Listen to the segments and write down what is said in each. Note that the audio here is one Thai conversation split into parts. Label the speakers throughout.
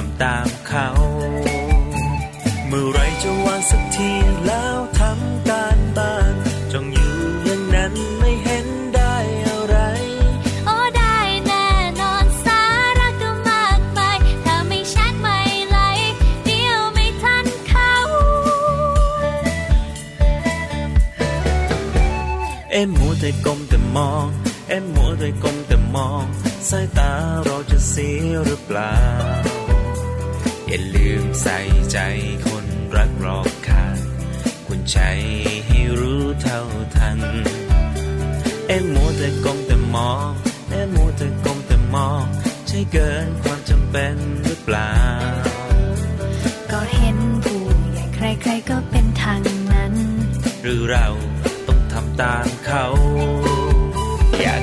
Speaker 1: ทำตามเขา เมื่อไรจะวางสักทีแล้วทำการบ้านจงอยู่อย่างนั้นไม่เห็นได้อะไร
Speaker 2: โอ้ได้แน่นอนสาระก็มากมายถ้าไม่ชัดไม่ไหลเดี๋ยวไม่ทันเขา
Speaker 1: เอ็มมัวแต่ก้มแต่มอง เอ็มมัวแต่ก้มแต่มองสายตาเราจะเสียหรือเปล่า อย่าลืมใส่ใจคนรักรอบค่างคุณใจให้รู้เท่าทัน เอ็มมัวแต่ก้มแต่มองเอ็มมัวแต่ก้มแต่มอง ใช่เกินความจำเป็นหรือเปล่า
Speaker 2: ก็เห็นผู้ใหญ่ใครๆก็เป็นทางนั้น
Speaker 1: หรือเราต้องทำตามเขา อยาก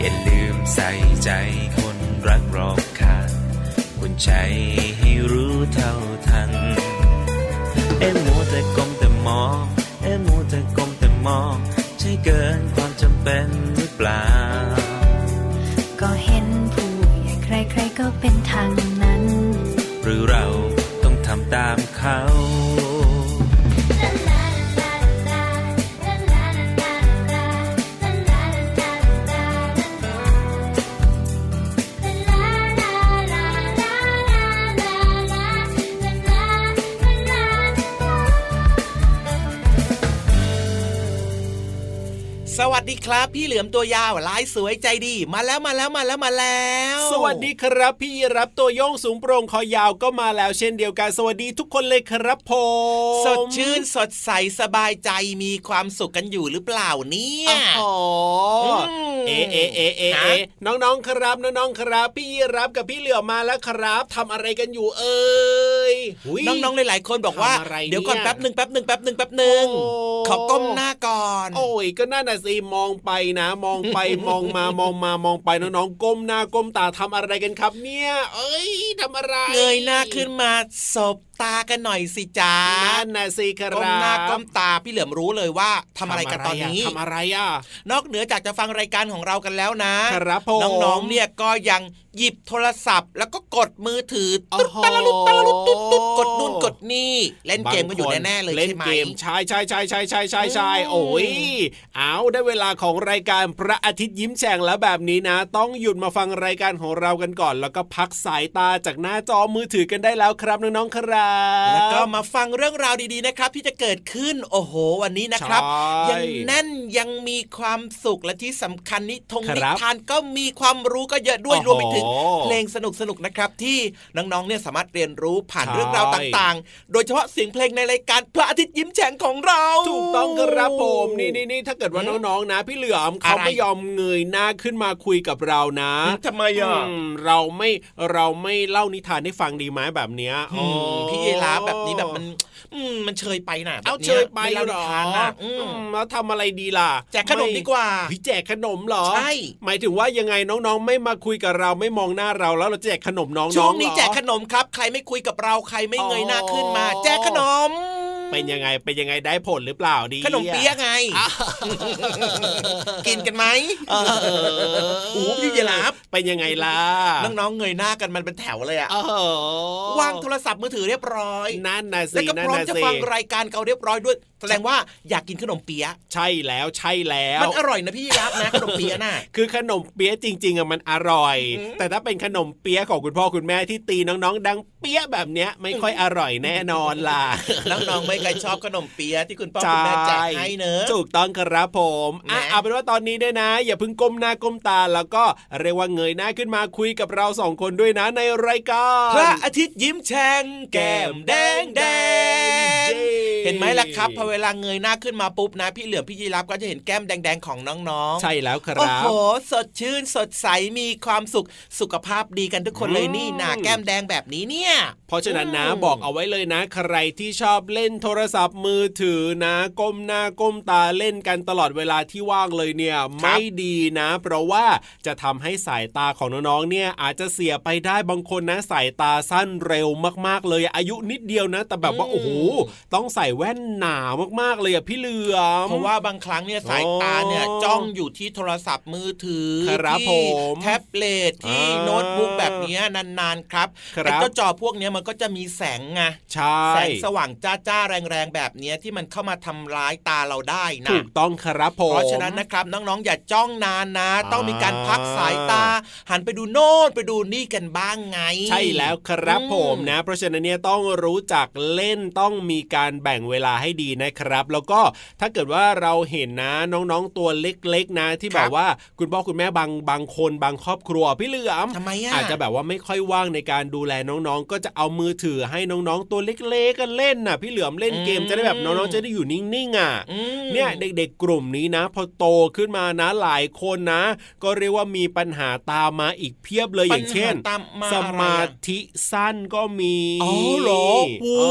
Speaker 1: อย่าลืมใส่ใจคนรักรอบคางคุณใจให้รู้เท่าทัน เอ็มมูแต่กลมแต่มอง เอ็มมูแต่กลมแต่มอง ใช่เกินความจำเป็นหรือเปล่า
Speaker 2: ก็เห็นผู้ใหญ่ใครๆก็เป็นทาง
Speaker 3: สวัสดีครับ พี่เหลือมตัวยาวลายสวยใจดี มาแล้วมาแล้วมาแล้วมาแล้ว
Speaker 4: สวัสดีครับ พี่รับตัวโยงสูงโปร่งคอยาวก็มาแล้วเช่นเดียวกันสวัสดีทุกคนเลยครับผม
Speaker 3: สดชื่นสดใสสบายใจมีความสุขกันอยู่หรือเปล่าเนี่ย
Speaker 4: โอ้โห
Speaker 3: ม
Speaker 4: เอเอเอเอเอ
Speaker 3: ฮะ
Speaker 4: น้องๆครับน้องๆครับ พี่รับกับพี่เหลือมมาแล้วครับทำอะไรกันอยู่เอ่ยหุย
Speaker 3: น้องๆหลายๆคนบอกว่า
Speaker 4: ทำอะไรเนี่ย
Speaker 3: เดี๋ยวก่อนแป๊บหนึ่งแป๊บหนึ่งแป๊บหนึ่งแป๊บหนึ่ง
Speaker 4: โอ้
Speaker 3: ขอก้มหน้าก่อน
Speaker 4: โอ้ยก็น่าน่ะสิมองไปนะ มองไปมองมามองมามองไปน้องๆก้มหน้าก้มตาทำอะไรกันครับ เนี่ย เอ้ยทำอะไร
Speaker 3: เงยหน้าขึ้นมาสบ ตากันหน่อยสิจ้า
Speaker 4: นั่นน่ะสิครับ
Speaker 3: ก้มหน้าก้มตาพี่เหลือมรู้เลยว่าทำอะไรกันตอนนี้
Speaker 4: ทำอะไรอะ
Speaker 3: นอกเหนือจากจะฟังรายการของเรากันแล้วนะครับ
Speaker 4: ผม
Speaker 3: น้องๆเนี่ยก็ยังหยิบโทรศัพท์ แล้วก็กดมือถือ
Speaker 4: โอ้
Speaker 3: ตุ๊ด
Speaker 4: โห
Speaker 3: ตะละลุดตะละลุดตุ๊ดตุ๊ดกดนู่นกดนี่เล่นเกมกันอยู่แน่ๆเลย
Speaker 4: เล่น
Speaker 3: ใช่ไหม
Speaker 4: เกมใช่ใช่ใช่ใช่ใช่ใช่ใช่
Speaker 3: อืม
Speaker 4: โอ้ยเอาได้เวลาของรายการพระอาทิตย์ยิ้มแฉ่งแล้วแบบนี้นะ ต้องหยุดมาฟังรายการของเรากันก่อน แล้วก็พักสายตาจากหน้าจอมือถือกันได้แล้วครับน้องๆครับ
Speaker 3: แล้วก็มาฟังเรื่องราวดีๆนะครับ ที่จะเกิดขึ้นโอ้โห วันนี้นะครับ
Speaker 4: ใช่
Speaker 3: ยังแน่นยังมีความสุขและที่สำคัญนิทง
Speaker 4: ครับ
Speaker 3: นิทานก็มีความรู้ก็เยอะด้วย
Speaker 4: โอ้โห
Speaker 3: รวมไปถึงเพลงสนุกๆนะครับ ที่น้องๆเนี่ยสามารถเรียนรู้ผ่าน
Speaker 4: ใช่
Speaker 3: เรื่องราวต่างๆ โดยเฉพาะเสียงเพลงในรายการพระอาทิตย์ยิ้มแฉ่งของเรา
Speaker 4: ถูกต้องครับผมนี่นี่นี่ถ้าเกิดว่าน้องๆนะ พี่เหลือมเขา
Speaker 3: อะไร
Speaker 4: ไม่ยอมเงยหน้าขึ้นมาคุยกับเรานะ
Speaker 3: ทำไมอะ
Speaker 4: อืมเราไม่เราไม่เล่านิทานให้ฟังดีไหมแบบเนี้ย
Speaker 3: อืมพี่เยลาแบบนี้แบบมันอืมมันเชยไปน่ะ
Speaker 4: เอา
Speaker 3: แบบนี้
Speaker 4: เชยไป
Speaker 3: ม่เล่า
Speaker 4: เหร
Speaker 3: นิ
Speaker 4: อ
Speaker 3: ทานน่ะอืม
Speaker 4: อืมแล้วทำอะไรดีล่ะ
Speaker 3: แจกขนมดีกว่า
Speaker 4: เฮ้ยแจกขนมเหรอ
Speaker 3: ใช่
Speaker 4: หมายถึงว่ายังไงน้องๆ ไม่มาคุยกับเราไม่มองหน้าเราแล้วเราแจกขนมน้องๆ
Speaker 3: ช่วงนี้
Speaker 4: เหรอ
Speaker 3: แจกขนมครับ ใครไม่คุยกับเราใครไม่เงยหน้าขึ้นมา
Speaker 4: อ๋อ
Speaker 3: แจกขนม
Speaker 4: เป็นยังไงเป็นยังไงได้ผลหรือเปล่าดี
Speaker 3: ขนมเปี๊ยะไง กินกันไหม
Speaker 4: เออ
Speaker 3: โอ้พี่ยีราฟ
Speaker 4: เป็นยังไงล่ะ
Speaker 3: น้องๆเงยหน้ากันมันเป็นแถวเลยอะ
Speaker 4: เออ
Speaker 3: วางโทรศัพท์มือถือเรียบร้อย
Speaker 4: นั่นนะ
Speaker 3: แล้ว
Speaker 4: สิ
Speaker 3: ก็
Speaker 4: นั่
Speaker 3: พ
Speaker 4: น
Speaker 3: ร้อม
Speaker 4: นะ
Speaker 3: จะ
Speaker 4: สิ
Speaker 3: ฟังรายการเกาเรียบร้อยด้วยแสดงว่าอยากกินขนมเปี๊ยะ
Speaker 4: ใช่แล้วใช่แล้ว
Speaker 3: มันอร่อยนะพี่ยีราฟนะขนมเปี๊ยะน่ะ
Speaker 4: คือขนมเปี๊ยะจริงๆอะมันอร่อย
Speaker 3: อืม
Speaker 4: แต่ถ้าเป็นขนมเปี๊ยะของคุณพ่อคุณแม่ที่ตีน้องๆ ดังเปี๊ยะแบบเนี้ยไม่ค่อยอร่อยแน่นอนล่ะ
Speaker 3: น้องๆไม่เคยชอบขนมเปี๊ยะที่คุณพ่อคุณแม่แจกให้เนอะ
Speaker 4: ถูกต้องครับผมอะ
Speaker 3: นะ
Speaker 4: เอาเป็นว่าตอนนี้ด้วยนะ อย่าเพิ่งก้มหน้าก้มตาแล้วก็เรียกว่าเงยหน้าขึ้นมาคุยกับเราสองคนด้วยนะในรายการ
Speaker 3: พระอาทิตย์ยิ้มแฉ่งแก้มแดงแดง
Speaker 4: เย้
Speaker 3: เห็นไหมล่ะครับพอเวลาเงยหน้าขึ้นมาปุ๊บนะ พี่เหลือมพี่ยีรับก็จะเห็นแก้มแดง ๆ ของน้องๆ
Speaker 4: ใช่แล้วค
Speaker 3: โอ้
Speaker 4: รั
Speaker 3: โห
Speaker 4: บ
Speaker 3: สดชื่นสดใสมีความสุขสุขภาพดีกันทุกคนเลย
Speaker 4: อืม
Speaker 3: นี่หนาแก้มแดงแบบนี้เนี่ย
Speaker 4: เพราะฉะนั้นนะ
Speaker 3: อืม
Speaker 4: บอกเอาไว้เลยนะ ใครที่ชอบเล่นโทรศัพท์มือถือนะ ก้มหน้าก้มตาเล่นกันตลอดเวลาที่ว่างเลยเนี่ย ไม่ดีนะ เพราะว่าจะทำให้สายตาของน้องๆเนี่ยอาจจะเสียไปได้บางคนนะ สายตาสั้นเร็วมากๆ เลยอายุนิดเดียวนะ แต่แบบว่าโอ้โหต้องใส่แว่นหนามากๆเลยอะพี่เหลือม
Speaker 3: เพราะว่าบางครั้งเนี่ยสายตาเนี่ย
Speaker 4: อ๋อ
Speaker 3: จ้องอยู่ที่โทรศัพท์มือถือ
Speaker 4: ครับ
Speaker 3: ที่
Speaker 4: ผม
Speaker 3: แท็บเล็ตที่
Speaker 4: อ่า
Speaker 3: โน้ตบุ๊กแบบเนี้ยนานๆครับ
Speaker 4: ครับ
Speaker 3: ไอ้เจ้าจอพวกเนี้ยมันก็จะมีแสงไง
Speaker 4: ใช่
Speaker 3: แสงสว่างจ้าจ้าๆแรงๆแบบเนี้ยที่มันเข้ามาทำร้ายตาเราได้นะ
Speaker 4: ถูกต้องครับผม
Speaker 3: เพราะฉะนั้นนะครับน้องๆอย่าจ้องนานนะ
Speaker 4: อ่า
Speaker 3: ต้องมีการพักสายตา หันไปดูโน่นไปดูนี่กันบ้างไง
Speaker 4: ใช่แล้วครับ
Speaker 3: อืม
Speaker 4: ผมนะ เพราะฉะนั้นเนี่ยต้องรู้จักเล่นต้องมีการแบ่งเวลาให้ดีนะครับ แล้วก็ถ้าเกิดว่าเราเห็นนะน้องๆตัวเล็กๆนะ ที่แบบว่าคุณพ่อคุณแม่บางบางคนบางครอบครัวพี่เหลือม
Speaker 3: ทำไมอะ
Speaker 4: อาจจะแบบว่าไม่ค่อยว่างในการดูแลน้องๆ ก็จะเอามือถือให้น้องๆ ตัวเล็กๆกันเล่นน่ะ พี่เหลือมเล่นเกมจะได้แบบน้องๆจะได้อยู่นิ่งๆอะ
Speaker 3: อืม
Speaker 4: เนี่ยเด็กๆกลุ่มนี้นะ พอโตขึ้นมานะหลายคนนะ ก็เรียกว่ามีปัญหาตามมาอีกเพียบเลยอย่างเช่น
Speaker 3: ปัญหาตามมา
Speaker 4: ส
Speaker 3: อะไร
Speaker 4: มา
Speaker 3: อะ
Speaker 4: ธิสั้นก็มี
Speaker 3: อ๋อเหรอโอ้
Speaker 4: เอ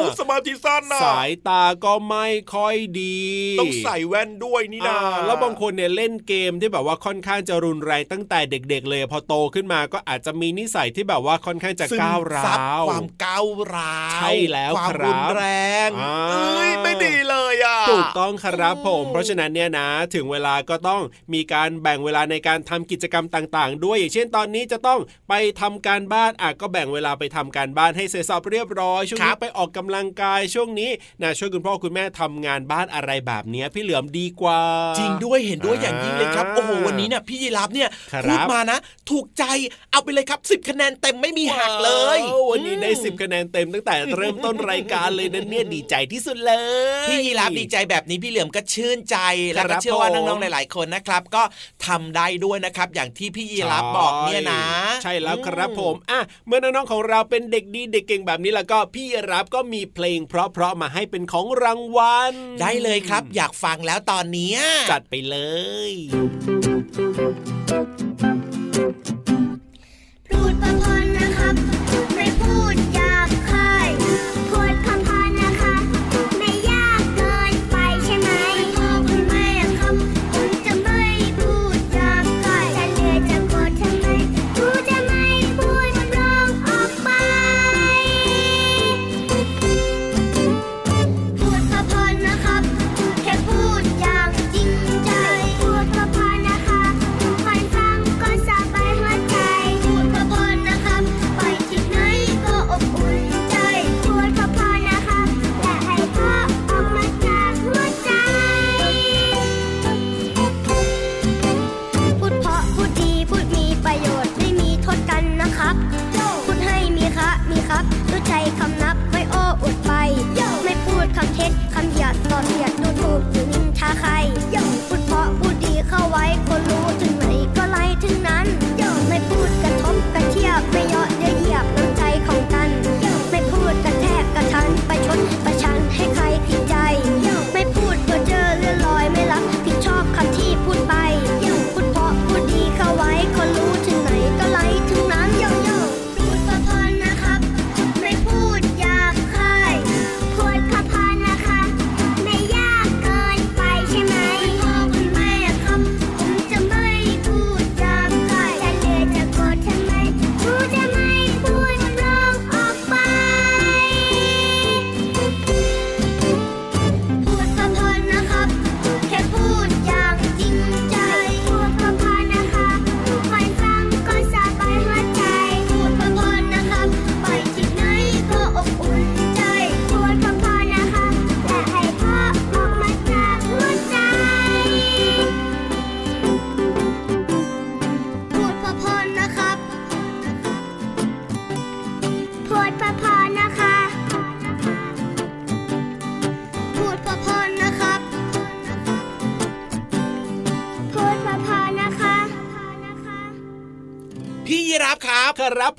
Speaker 4: อ
Speaker 3: สมาธิสั้นน่ะ
Speaker 4: สายตาก็ไม่ค่อยดี
Speaker 3: ต้องใส่แว่นด้วยนี่นะ
Speaker 4: อ่าแล้วบางคนเนี่ยเล่นเกมที่แบบว่าค่อนข้างจะรุนแรงตั้งแต่เด็ก ๆ เลย พอโตขึ้นมาก็อาจจะมีนิสัยที่แบบว่าค่อนข้างจะ
Speaker 3: ซึม
Speaker 4: ก้าวร้
Speaker 3: ซับา
Speaker 4: ว
Speaker 3: ความก้าวร้าว
Speaker 4: ใช่แล้ว
Speaker 3: ความ
Speaker 4: ครับ
Speaker 3: รุนแรง
Speaker 4: อ่า
Speaker 3: เอ้ยไม่ดีเลยอะ
Speaker 4: ถูกต้องครับผม
Speaker 3: อืม
Speaker 4: เพราะฉะนั้นเนี่ยนะ ถึงเวลาก็ต้องมีการแบ่งเวลาในการทำกิจกรรมต่าง ๆ ด้วยอย่างเช่นตอนนี้จะต้องไปทำการบ้านอะก็แบ่งเวลาไปทำการบ้านให้เสร็จสับเรียบร้อยช่วงนี้ไปออกกำลังกายช่วงนี้นะช่วยคุณพ่อคุณแม่ทำงานบ้านอะไรแบบเนี้ยพี่เหลือมดีกว่า
Speaker 3: จริงด้วยเห็นด้วยอย่างยิ่งเลยครับ
Speaker 4: อ่า
Speaker 3: โอ้โหวันนี้เนี่ยพี่ยีรับเนี่ย
Speaker 4: ครับ
Speaker 3: พูดมานะ ถูกใจเอาไปเลยครับ 10 คะแนนเต็มไม่มีหักเลย
Speaker 4: ว้าววันนี้ได้
Speaker 3: อืม
Speaker 4: 10 คะแนนเต็มตั้งแต่เริ่มต้นรายการเลยนะเนี่ยดีใจที่สุดเลย
Speaker 3: พี่ยีรับดีใจแบบนี้พี่เหลือมก็ชื่นใจแล้ว
Speaker 4: ครั
Speaker 3: ก็
Speaker 4: บ
Speaker 3: เชื่อว่า
Speaker 4: ผม
Speaker 3: น้องๆหลาย ๆ คนนะครับ ก็ทำได้ด้วยนะครับอย่างที่พี่ยีรับบอกเนี่ยนะ
Speaker 4: ใช่แล้วครับผมอะเมื่อน้องๆของเราเป็นเด็กดีเด็กเก่งแบบนี้แล้วก็พี่รับก็มีเพลงเพราะๆมาให้เป็นของรางวัล
Speaker 3: ได้เลยครับ อยากฟังแล้วตอนเนี้ย
Speaker 4: จัดไปเลย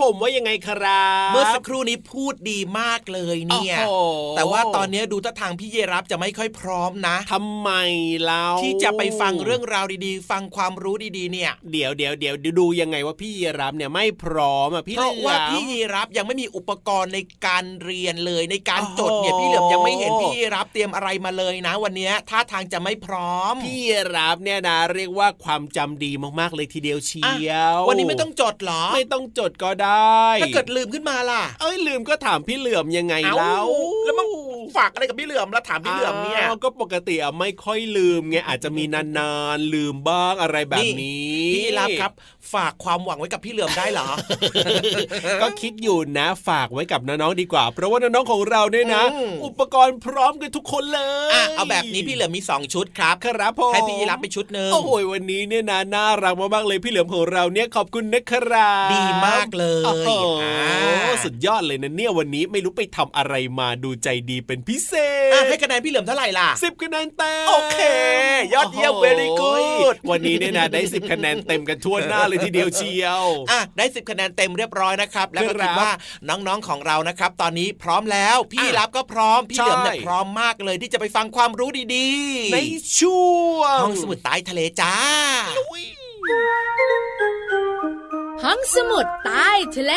Speaker 4: ผมว่ายังไงครับ
Speaker 3: เมื่อสักครู่นี้พูดดีมากเลยเนี่ย
Speaker 4: โอ้โห
Speaker 3: แต่ว่าตอนนี้ดูท่าทางพี่เยรับจะไม่ค่อยพร้อมนะ
Speaker 4: ทำไมเรา
Speaker 3: ที่จะไปฟังเรื่องราวดีๆ ฟังความรู้ดีๆ เนี่ย
Speaker 4: เดี๋ยวเดี๋ยวเดี๋ยวดูยังไงว่าพี่ยีรับเนี่ยไม่พร้อมอะพี่
Speaker 3: เพราะว่าพี่
Speaker 4: เหลื
Speaker 3: ยี
Speaker 4: อม
Speaker 3: รับยังไม่มีอุปกรณ์ในการเรียนเลยในการ
Speaker 4: โอ้โห
Speaker 3: จดเนี่ยพี่เหลือมยังไม่เห็นพี่ยีรับเตรียมอะไรมาเลยนะ วันนี้ท่าทางจะไม่พร้อม
Speaker 4: พี่ยีรับเนี่ยนะเรียกว่าความจำดีมากๆเลยทีเดียวเชียว
Speaker 3: วันนี้ไม่ต้องจดเหรอ
Speaker 4: ไม่ต้องจดก็ได้
Speaker 3: ถ้าเกิดลืมขึ้นมาล่ะ
Speaker 4: เอ้ยลืมก็ถามพี่เหลือมยังไง
Speaker 3: เอ้า
Speaker 4: แล้ว
Speaker 3: แล้วมันฝากอะไรกับพี่เหลือมแล้วถามพี่เหลือมเนี่ยา
Speaker 4: วก็ปกติอะไม่ค่อยลืมไงอาจจะมีนานๆลืมบ้างอะไรแบบนี้
Speaker 3: พี่ยีรับครับ ฝากความหวังไว้กับพี่เหลือมได้เหรอ
Speaker 4: ก็คิดอยู่นะฝากไว้กับน้องๆดีกว่า เพราะว่าน้องๆของเราเนี่ยนะ
Speaker 3: อืม
Speaker 4: อุปกรณ์พร้อมกันทุกคนเลย
Speaker 3: อะเอาแบบนี้พี่เหลือมมีสองชุดครับ
Speaker 4: ครับผม
Speaker 3: ให้พี่ยีรับไปชุดหนึ่ง
Speaker 4: โอ้โหวันนี้เนี่ยนะน่ารักมากๆเลยพี่เหลือมของเราเนี่ยขอบคุณนะครับ
Speaker 3: ดีมากเลย
Speaker 4: โอ้โห
Speaker 3: อ่า
Speaker 4: สุดยอดเลยนะเนี่ยวันนี้ไม่รู้ไปทำอะไรมาดูใจดีเป็นพิเศ
Speaker 3: อะ
Speaker 4: ษ
Speaker 3: ให้คะแนนพี่เหลือมเท่าไหร่ล่ะ
Speaker 4: สิบคะแนนเต็ม
Speaker 3: โอเค ยอดเยี่ยม very good
Speaker 4: วันนี้เนี่ยนะได้สิบคะแนนเต็มกันทั่วหน้าเลยทีเดียวเชียว
Speaker 3: อะได้สิบคะแนนเต็มเรียบร้อยนะครับ แล้วก็
Speaker 4: ครั
Speaker 3: คิ
Speaker 4: บ
Speaker 3: ดว่าน้องๆของเรานะครับ ตอนนี้พร้อมแล้ว พี่
Speaker 4: อะ
Speaker 3: รับก็พร้อม พี่เหลือมเนี่ย
Speaker 4: ใช่
Speaker 3: พร้อมมากเลยที่จะไปฟังความรู้ดีๆ
Speaker 4: ในช่วง
Speaker 3: ห้องสมุดใต้ทะเลจ้า
Speaker 2: ห้องสมุดใต้ทะเล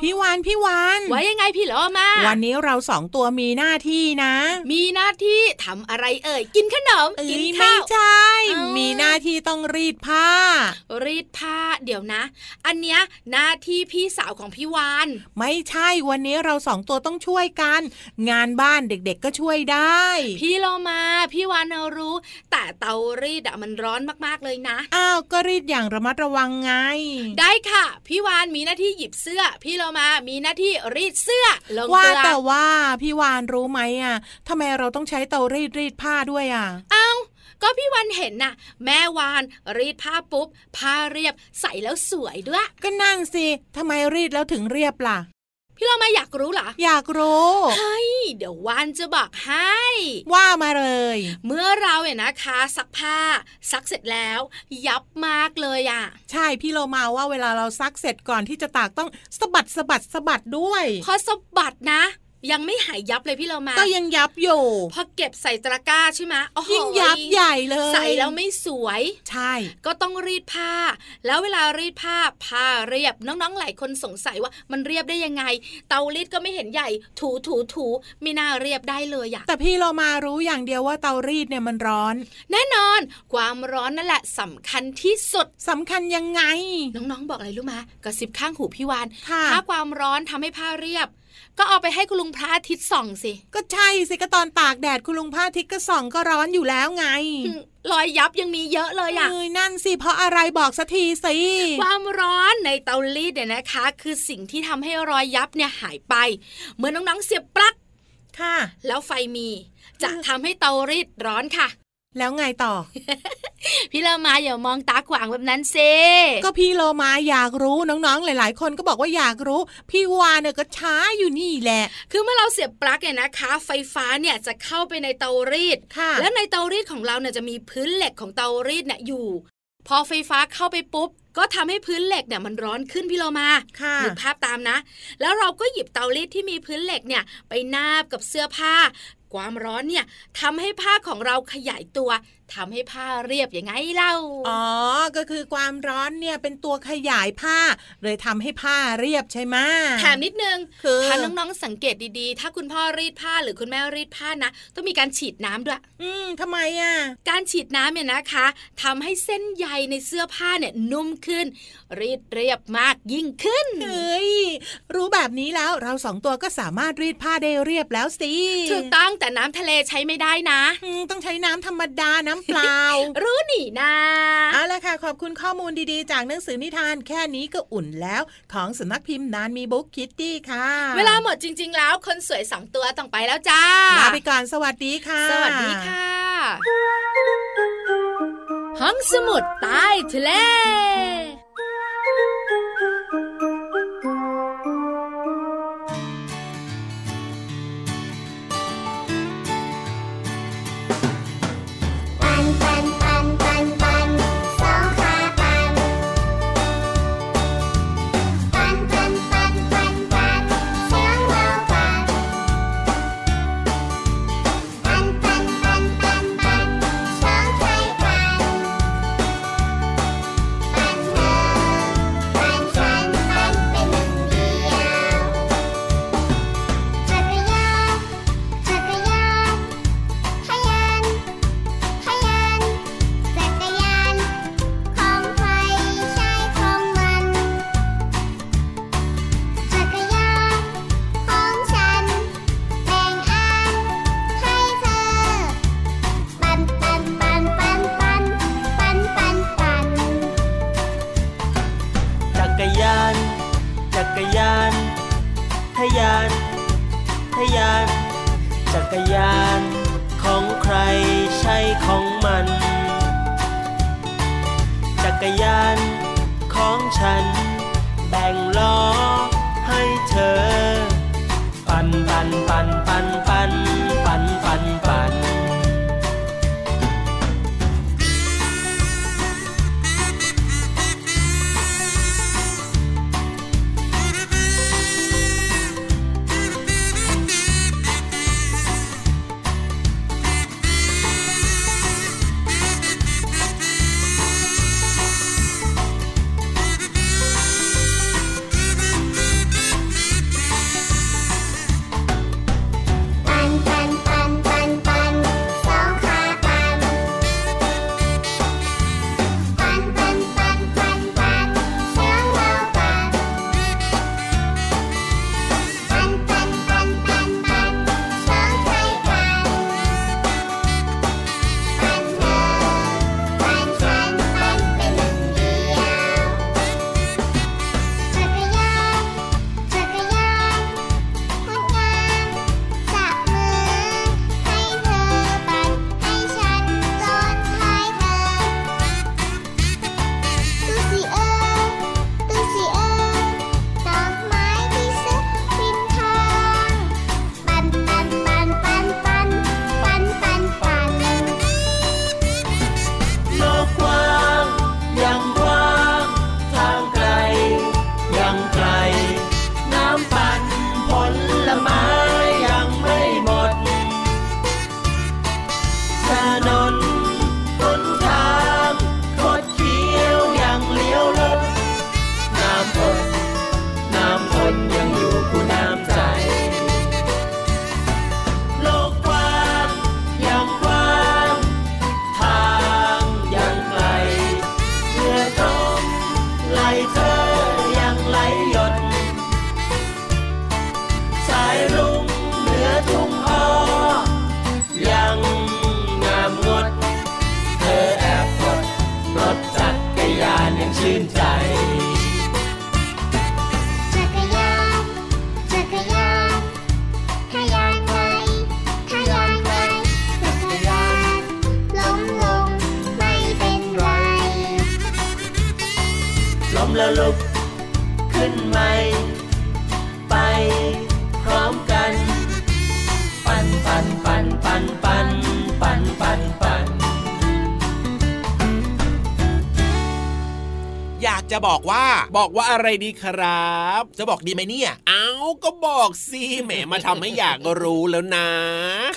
Speaker 5: พี่วานพี่วาน
Speaker 2: ไว้ยังไงพี่เหรอมา
Speaker 5: วันนี้เราสองตัวมีหน้าที่นะ
Speaker 2: มีหน้าที่ทำอะไรเอ่ย กินขนม
Speaker 5: เอ้
Speaker 2: กิน
Speaker 5: ย
Speaker 2: ข้า
Speaker 5: ไม่
Speaker 2: ว
Speaker 5: ใช่
Speaker 2: เอ้ามี
Speaker 5: มีหน้าที่ต้องรีดผ้า
Speaker 2: รี ดผ้าเดี๋ยวนะ อันเนี้ยหน้าที่พี่สาวของพี่วาน
Speaker 5: ไม่ใช่วันนี้เราสองตัวต้องช่วยกัน งานบ้านเด็กๆก็ช่วยได้
Speaker 2: พี่โลมาพี่วานเรารู้ แต่เตารีดอะมันร้อนมากๆเลยนะ
Speaker 5: อ้าวก็รีดอย่างระมัดระวังไง
Speaker 2: ได้ค่ะ พี่วานมีหน้าที่หยิบเสื้อ พี่โลมามีหน้าที่รีดเสื้อลง
Speaker 5: ว่า
Speaker 2: เกลือ
Speaker 5: แต่ว่าพี่วานรู้ไหมอะทำไมเราต้องใช้เตารีดรีดผ้าด้วยอะ
Speaker 2: เอ้า ก็พี่วานเห็นน่ะ แม่วานรีดผ้าปุ๊บผ้าเรียบใส่แล้วสวยด้วย
Speaker 5: ก็นั่นสิทำไมรีดแล้วถึงเรียบล่ะ
Speaker 2: พี่โลมาอยากรู้เหรอ
Speaker 5: อยากรู้
Speaker 2: เฮ้ยเดี๋ยววานจะบอกให้
Speaker 5: ว่ามาเลย
Speaker 2: เมื่อเราเนี่ยนะคะ ซักผ้า ซักเสร็จแล้ว ยับมากเลยอะ
Speaker 5: ใช่พี่โลมาว่าเวลาเราซักเสร็จก่อนที่จะตากต้องสะบัดสะบัดสะบัดด้วย
Speaker 2: พอสะบัดนะ ยังไม่หายยับเลยพี่เรามา
Speaker 5: ก็ยังยับอยู่
Speaker 2: พอเก็บใส่ตะกร้าใช่ไหมโอ้โห
Speaker 5: ยิ่งยับใหญ่เลย
Speaker 2: ใส่แล้วไม่สวย
Speaker 5: ใช่
Speaker 2: ก็ต้องรีดผ้า แล้วเวลารีดผ้าผ้าเรียบน้องๆหลายคนสงสัยว่ามันเรียบได้ยังไง เตารีดก็ไม่เห็นใหญ่ ถูถูถูไม่น่าเรียบได้เลยอะ
Speaker 5: แต่พี่เรามารู้อย่างเดียวว่าเตารีดเนี่ยมันร้อน
Speaker 2: แน่นอน ความร้อนนั่นแหละสำคัญที่สุด
Speaker 5: สำคัญยังไง
Speaker 2: น้องๆบอกอะไรรู้มะกระซิบข้างหูพี่วาน
Speaker 5: ค่ะ
Speaker 2: ถ้าความร้อนทำให้ผ้าเรียบ ก็เอาไปให้คุณลุงพระอาทิตย์ส่องสิ
Speaker 5: ก็ใช่สิก็ตอนตากแดดคุณลุงพระอาทิตย์ก็ส่องก็ร้อนอยู่แล้วไง
Speaker 2: อืมรอยยับยังมีเยอะเลยอะ
Speaker 5: เอ้ยนั่นสิเพราะอะไรบอกสักทีสิ
Speaker 2: ความร้อนในเตารีดเนี่ยนะคะ คือสิ่งที่ทำให้รอยยับเนี่ยหายไป เหมือนน้องๆเสียบปลั๊ก
Speaker 5: ค่ะ
Speaker 2: แล้วไฟมี จะทำให้เตารีดร้อนค่ะ
Speaker 5: แล้วไงต่อ
Speaker 2: พี่เรามาอย่ามองตาขวางแบบนั้นเซ
Speaker 5: ก็พี่โลมาอยากรู้น้องๆ หลาย ๆ คนก็บอกว่าอยากรู้ พี่วานเนี่ยก็ช้าอยู่นี่แหละ
Speaker 2: คือเมื่อเราเสียบปลั๊กเนี่ยนะคะ ไฟฟ้าเนี่ยจะเข้าไปในเตารีด
Speaker 5: ค่ะ
Speaker 2: และในเตารีดของเราเนี่ยจะมีพื้นเหล็กของเตารีดเนี่ยอยู่ พอไฟฟ้าเข้าไปปุ๊บก็ทำให้พื้นเหล็กเนี่ยมันร้อนขึ้นพี่เรามา
Speaker 5: ค่ะ
Speaker 2: นึกภาพตามนะ แล้วเราก็หยิบเตารีดที่มีพื้นเหล็กเนี่ย ไปนาบกับเสื้อผ้า ความร้อนเนี่ยทำให้ผ้าของเราขยายตัวทำให้ผ้าเรียบยังไงเล่า
Speaker 5: อ๋อ ก็คือความร้อนเนี่ยเป็นตัวขยายผ้า เลยทำให้ผ้าเรียบใช่ไหม
Speaker 2: แถมนิดนึง
Speaker 5: คือ
Speaker 2: ถ้าน้องๆสังเกตดีๆ ถ้าคุณพ่อรีดผ้าหรือคุณแม่รีดผ้านะต้องมีการฉีดน้ำด้วย
Speaker 5: อืมทำไมอะ
Speaker 2: การฉีดน้ำเนี่ยนะคะทำให้เส้นใยในเสื้อผ้าเนี่ยนุ่มขึ้น รีดเรียบมากยิ่งขึ้น
Speaker 5: เฮ้ย รู้แบบนี้แล้วเราสองตัวก็สามารถรีดผ้าได้เรียบแล้วสิ
Speaker 2: ถูกต้องแต่น้ำทะเลใช้ไม่ได้นะ
Speaker 5: อืมต้องใช้น้ำธรรมดาน้ำเปล่า
Speaker 2: รู้หนีนะ
Speaker 5: เอาละค่ะขอบคุณข้อมูลดีๆ จากหนังสือนิทานแค่นี้ก็อุ่นแล้ว ของสำนักพิมพ์นานมีบุ๊กคิตตี้ค่ะ
Speaker 2: เวลาหมดจริง ๆ แล้วคนสวยสองตัวต้องไปแล้วจ้า
Speaker 5: ลาไปก่อนสวัสดีค่ะ
Speaker 2: สวัสดีค่ะ ห้องสมุดใต้ทะเล
Speaker 6: 蝉 จะ
Speaker 3: บอกว่า
Speaker 4: บอกว่าอะไรดีครับ
Speaker 3: จะบอกดีไหมเนี่ย
Speaker 4: เอาก็บอกสิแหมมาทำให้อยากรู้แล้วนะ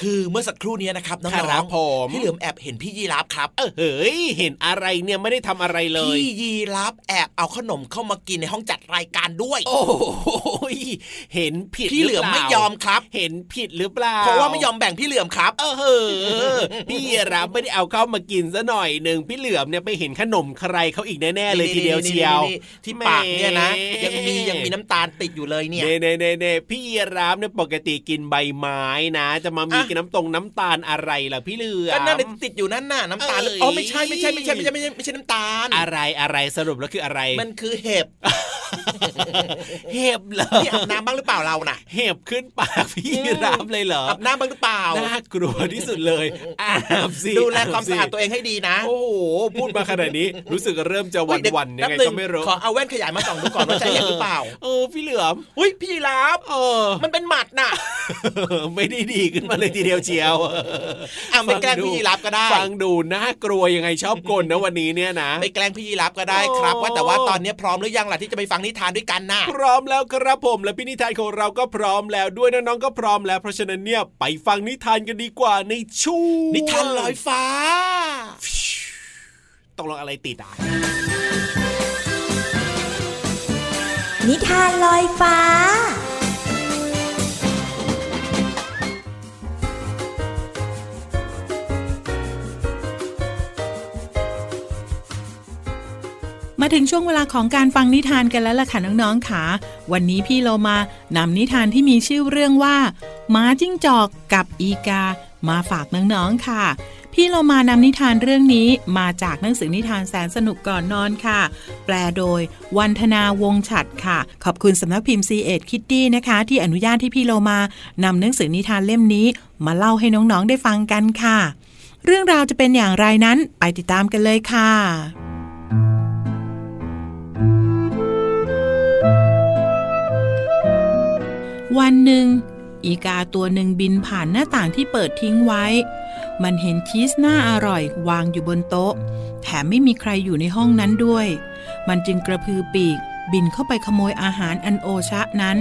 Speaker 3: คือเมื่อสักครู่เนี้นะครับน้
Speaker 4: ครั
Speaker 3: อง
Speaker 4: บผม
Speaker 3: พี่เหลือมแอบเห็นพี่ยีราฟครับ
Speaker 4: เออเฮ้ยเห็นอะไรเนี่ยไม่ได้ทำอะไรเลย
Speaker 3: พี่ยีราฟแอบเอาขนมเข้ามากินในห้องจัดรายการด้วย
Speaker 4: โอ้ยเห็นผิด
Speaker 3: พี่เหลือม
Speaker 4: ปา
Speaker 3: ไม่ยอมครับ
Speaker 4: เห็นผิดหรือเปล่า
Speaker 3: เพราะว่าไม่ยอมแบ่งพี่เหลือมครับ
Speaker 4: เออเออพี่รับไม่ได้เอาเข้ามากินซะหน่อยหนึ่งพี่เหลือมเนี่ยไปเห็นขนมใครเขาอีกแน่ๆเลยทีเดียวเชียว
Speaker 3: นี่ๆๆที่ปากเนี่ยนะ ยังมียังมีน้ำตาลติดอยู่เลยเนี่ย
Speaker 4: เน่เน่เน่เน่พี่รับเนี่ยปกติกินใบไม้นะ จะมามี
Speaker 3: อะ
Speaker 4: กินน้ำตรงน้ำตาลอะไรล่ะพี่เหลือม
Speaker 3: ก็นั่นเลยติดอยู่นั่นน่ะน้ำตาล
Speaker 4: เอ้ย
Speaker 3: อ๋อไม่ใช่ไม่ใช่ไม่ใช่ไม่ใช่ไม่ใช่ไม่ใช่น้ำตาล
Speaker 4: อะไรอะไรสรุปแล้วคืออะไร
Speaker 3: มันคือเห็บ
Speaker 4: เห็บเหรอ
Speaker 3: พี่อาบน้ำบ้างหรือเปล่าเราน่ะ
Speaker 4: เห็บขึ้นปากพี่รับเลยเหรอ
Speaker 3: อาบน้ำบ้างหรือเปล่า
Speaker 4: น่ากลัวที่สุดเลยอาบสิ
Speaker 3: ดูแลความ
Speaker 4: บสิ
Speaker 3: สะอาดตัวเองให้ดีนะ
Speaker 4: โอ้โหพูดมาขนาดนี้รู้สึกเริ่มจะหวั่น
Speaker 3: เดี๋
Speaker 4: วันๆยังไง
Speaker 3: แป๊บนึ
Speaker 4: ก็ไม่รู้
Speaker 3: ขอเอาแว่นขยายมาส่องดูก่อนว่าใช่เห็บหรือเปล่า
Speaker 4: เออพี่เหลือม
Speaker 3: อุ้ยพี่ยีราฟ
Speaker 4: เออ
Speaker 3: มันเป็นหมัดน่ะ
Speaker 4: ไม่ได้ดีขึ้นมาเลยทีเดียวเชียว
Speaker 3: อะไม่แกล้งพี่ยีราฟก็ได้
Speaker 4: ฟังดูน่ากลัวยังไงชอบกลนะวันนี้เนี่ยนะ
Speaker 3: ไปแกล้งพี่ยีราฟก็ได้ครับ
Speaker 4: โอ้
Speaker 3: ว่าแต่ว่าตอนนี้พร้อมหรือยังล่ะที่จะไปฟังนิทานด้วยกันน่ะ
Speaker 4: พร้อมแล้วครับผม และพี่นิทานของเราก็พร้อมแล้วด้วยน้องๆก็พร้อมแล้วเพราะฉะนั้นเนี่ยไปฟังนิทานกันดีกว่าในช่วง
Speaker 3: นิทานลอยฟ้า
Speaker 4: ต้องลองอะไรติดอะ
Speaker 7: นิทานลอยฟ้า
Speaker 5: มาถึงช่วงเวลาของการฟังนิทานกันแล้วล่ะค่ะน้องๆค่ะ วันนี้พี่โลมานำนิทานที่มีชื่อเรื่องว่าหมาจิ้งจอกกับอีกา มาฝากน้องๆค่ะพพี่เรามานำนิทานเรื่องนี้มาจากหนังสือนิทานแสนสนุกก่อนนอนค่ะ แปลโดยวันธนาวงฉัดค่ะ ขอบคุณสำนักพิมพ์ C ีเอ็ดคิตตี้นะคะ ที่อนุญาตที่พี่เรามานำหนังสือนิทานเล่มนี้ มาเล่าให้น้องๆได้ฟังกันค่ะ เรื่องราวจะเป็นอย่างไรนั้นไปติดตามกันเลยค่ะ วันหนึ่ง อีกาตัวหนึ่งบินผ่านหน้าต่างที่เปิดทิ้งไว้ มันเห็นชีสหน่าอร่อยวางอยู่บนโต๊ะ แถมไม่มีใครอยู่ในห้องนั้นด้วย มันจึงกระพือปีก บินเข้าไปขโมยอาหารอันโอชะนั้น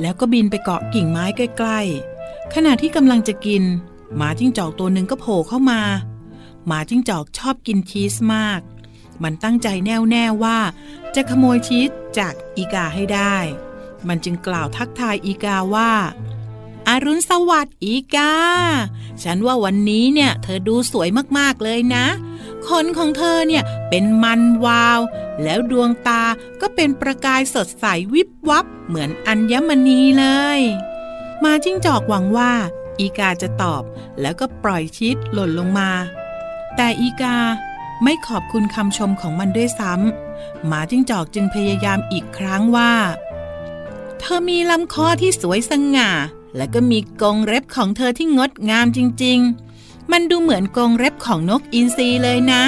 Speaker 5: แล้วก็บินไปเกาะกิ่งไม้ใกล้ๆ ขณะที่กำลังจะกิน หมาจิ้งจอกตัวหนึ่งก็โผล่เข้ามา หมาจิ้งจอกชอบกินชีสมาก มันตั้งใจแน่วแน่ว่า จะขโมยชีสจากอีกาให้ได้ มันจึงกล่าวทักทายอีกาว่าอารุณสวัสดิ์อีกา ฉันว่าวันนี้เนี่ย เธอดูสวยมากๆเลยนะ ขนของเธอเนี่ยเป็นมันวาว แล้วดวงตาก็เป็นประกายสดใสวิบวับ เหมือนอัญมณีเลย มาจิ้งจอกหวังว่า อีกาจะตอบ แล้วก็ปล่อยชีสหล่นลงมา แต่อีกาไม่ขอบคุณคำชมของมันด้วยซ้ำหมาจิ้งจอกจึงพยายามอีกครั้งว่า ธอมีลำคอที่สวยสง่า และก็มีกรงเล็บของเธอที่งดงามจริง ๆ มันดูเหมือนกรงเล็บของนกอินทรีเลยนะ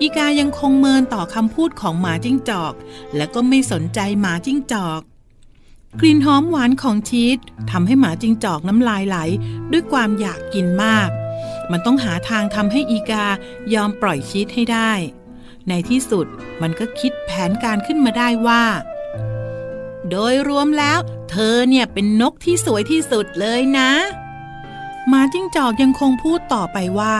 Speaker 5: อีกายังคงเมินต่อคำพูดของหมาจิ้งจอก และก็ไม่สนใจหมาจิ้งจอก กลิ่นหอมหวานของชีสทำให้หมาจิ้งจอกน้ำลายไหล ด้วยความอยากกินมาก มันต้องหาทางทำให้อีกายอมปล่อยชีสให้ได้ ในที่สุดมันก็คิดแผนการขึ้นมาได้ว่า โดยรวมแล้ว เธอเนี่ยเป็นนกที่สวยที่สุดเลยนะหมาจิ้งจอกยังคงพูดต่อไปว่า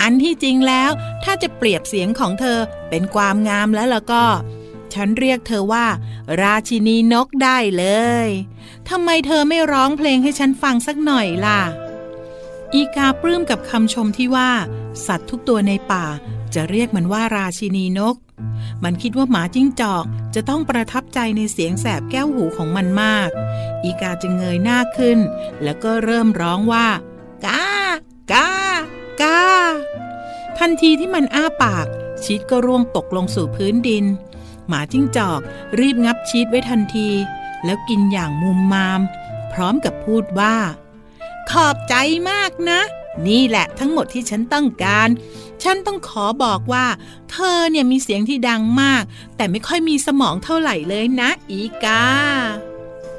Speaker 5: อันที่จริงแล้ว ถ้าจะเปรียบเสียงของเธอเป็นความงามแล้วล่ะก็ ฉันเรียกเธอว่า ราชินีนกได้เลยทำไมเธอไม่ร้องเพลงให้ฉันฟังสักหน่อยล่ะ อีกาปลื้มกับคำชมที่ว่า สัตว์ทุกตัวในป่า จะเรียกมันว่าราชินีนก มันคิดว่าหมาจิ้งจอกจะต้องประทับใจในเสียงแสบแก้วหูของมันมาก อีกาจึงเงยหน้าขึ้น แล้วก็เริ่มร้องว่ากากากาทันทีที่มันอ้าปาก ชีสก็ร่วงตกลงสู่พื้นดิน หมาจิ้งจอกรีบงับชีสไว้ทันที แล้วกินอย่างมุมมาม พร้อมกับพูดว่า ขอบใจมากนะ นี่แหละทั้งหมดที่ฉันต้องการ ฉันต้องขอบอกว่า เธอเนี่ยมีเสียงที่ดังมาก แต่ไม่ค่อยมีสมองเท่าไหร่เลยนะ อีกา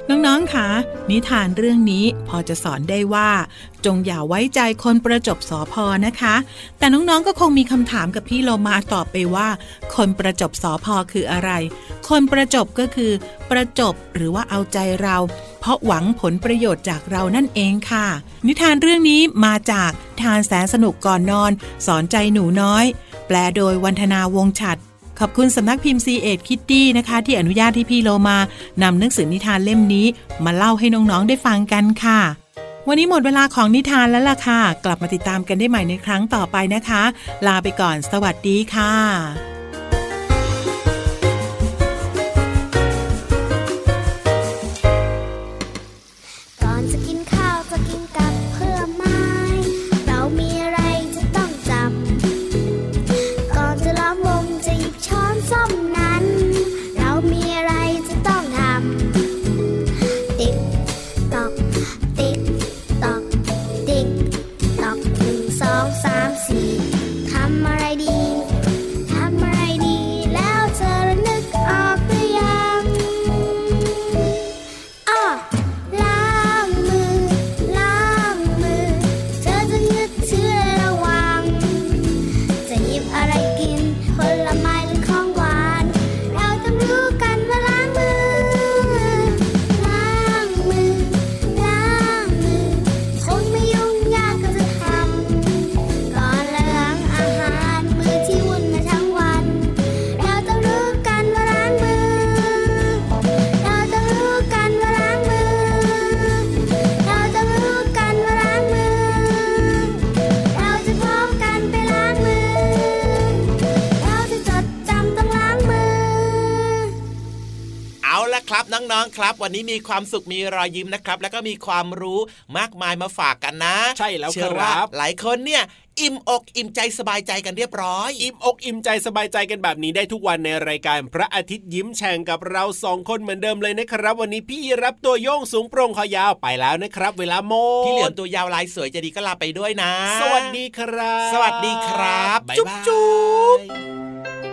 Speaker 5: น้องๆ คะ นิทานเรื่องนี้พอจะสอนได้ว่า จงอย่าไว้ใจคนประจบสอพอนะคะ แต่น้องๆ ก็คงมีคำถามกับพี่โลมาตอบไปว่า คนประจบสอพอคืออะไร คนประจบก็คือ ประจบหรือว่าเอาใจเรา เพราะหวังผลประโยชน์จากเรานั่นเองค่ะ นิทานเรื่องนี้มาจากทานแสนสนุกก่อนนอน สอนใจหนูน้อย แปลโดยวันธนาวงฉัด ขอบคุณสำนักพิมพ์ C ีเอ็ดคิตตี้นะคะ ที่อนุญาตที่พี่โลมานำหนังสือนิทานเล่มนี้ มาเล่าให้น้องๆได้ฟังกันค่ะ วันนี้หมดเวลาของนิทานแล้วล่ะค่ะ กลับมาติดตามกันได้ใหม่ในครั้งต่อไปนะคะ ลาไปก่อน สวัสดีค่ะ
Speaker 3: องๆครับ วันนี้มีความสุขมีรอยยิ้มนะครับ แล้วก็มีความรู้มากมายมาฝากกันนะ
Speaker 4: ใช่แล้ว
Speaker 3: เชื่อ
Speaker 4: ค
Speaker 3: ว่า
Speaker 4: รับ
Speaker 3: หลายคนเนี่ยอิ่มอกอิ่มใจสบายใจกันเรียบร้อย
Speaker 4: อิ่มอกอิ่มใจสบายใจกันแบบนี้ได้ทุกวันในรายการพระอาทิตย์ยิ้มแฉ่งกับเราสองคนเหมือนเดิมเลยนะครับ วันนี้พี่รับตัวโยงสูงโปร่งคอยาวไปแล้วนะครับ เวลาโม
Speaker 3: พี่เหลือมตัวยาวลายสวยใจะดีก็ลาไปด้วยนะ
Speaker 4: สวัสดีครับ
Speaker 3: สวัสดีครับ
Speaker 4: บ๊าย
Speaker 3: จุ๊บบา
Speaker 4: ย
Speaker 3: จุ๊บ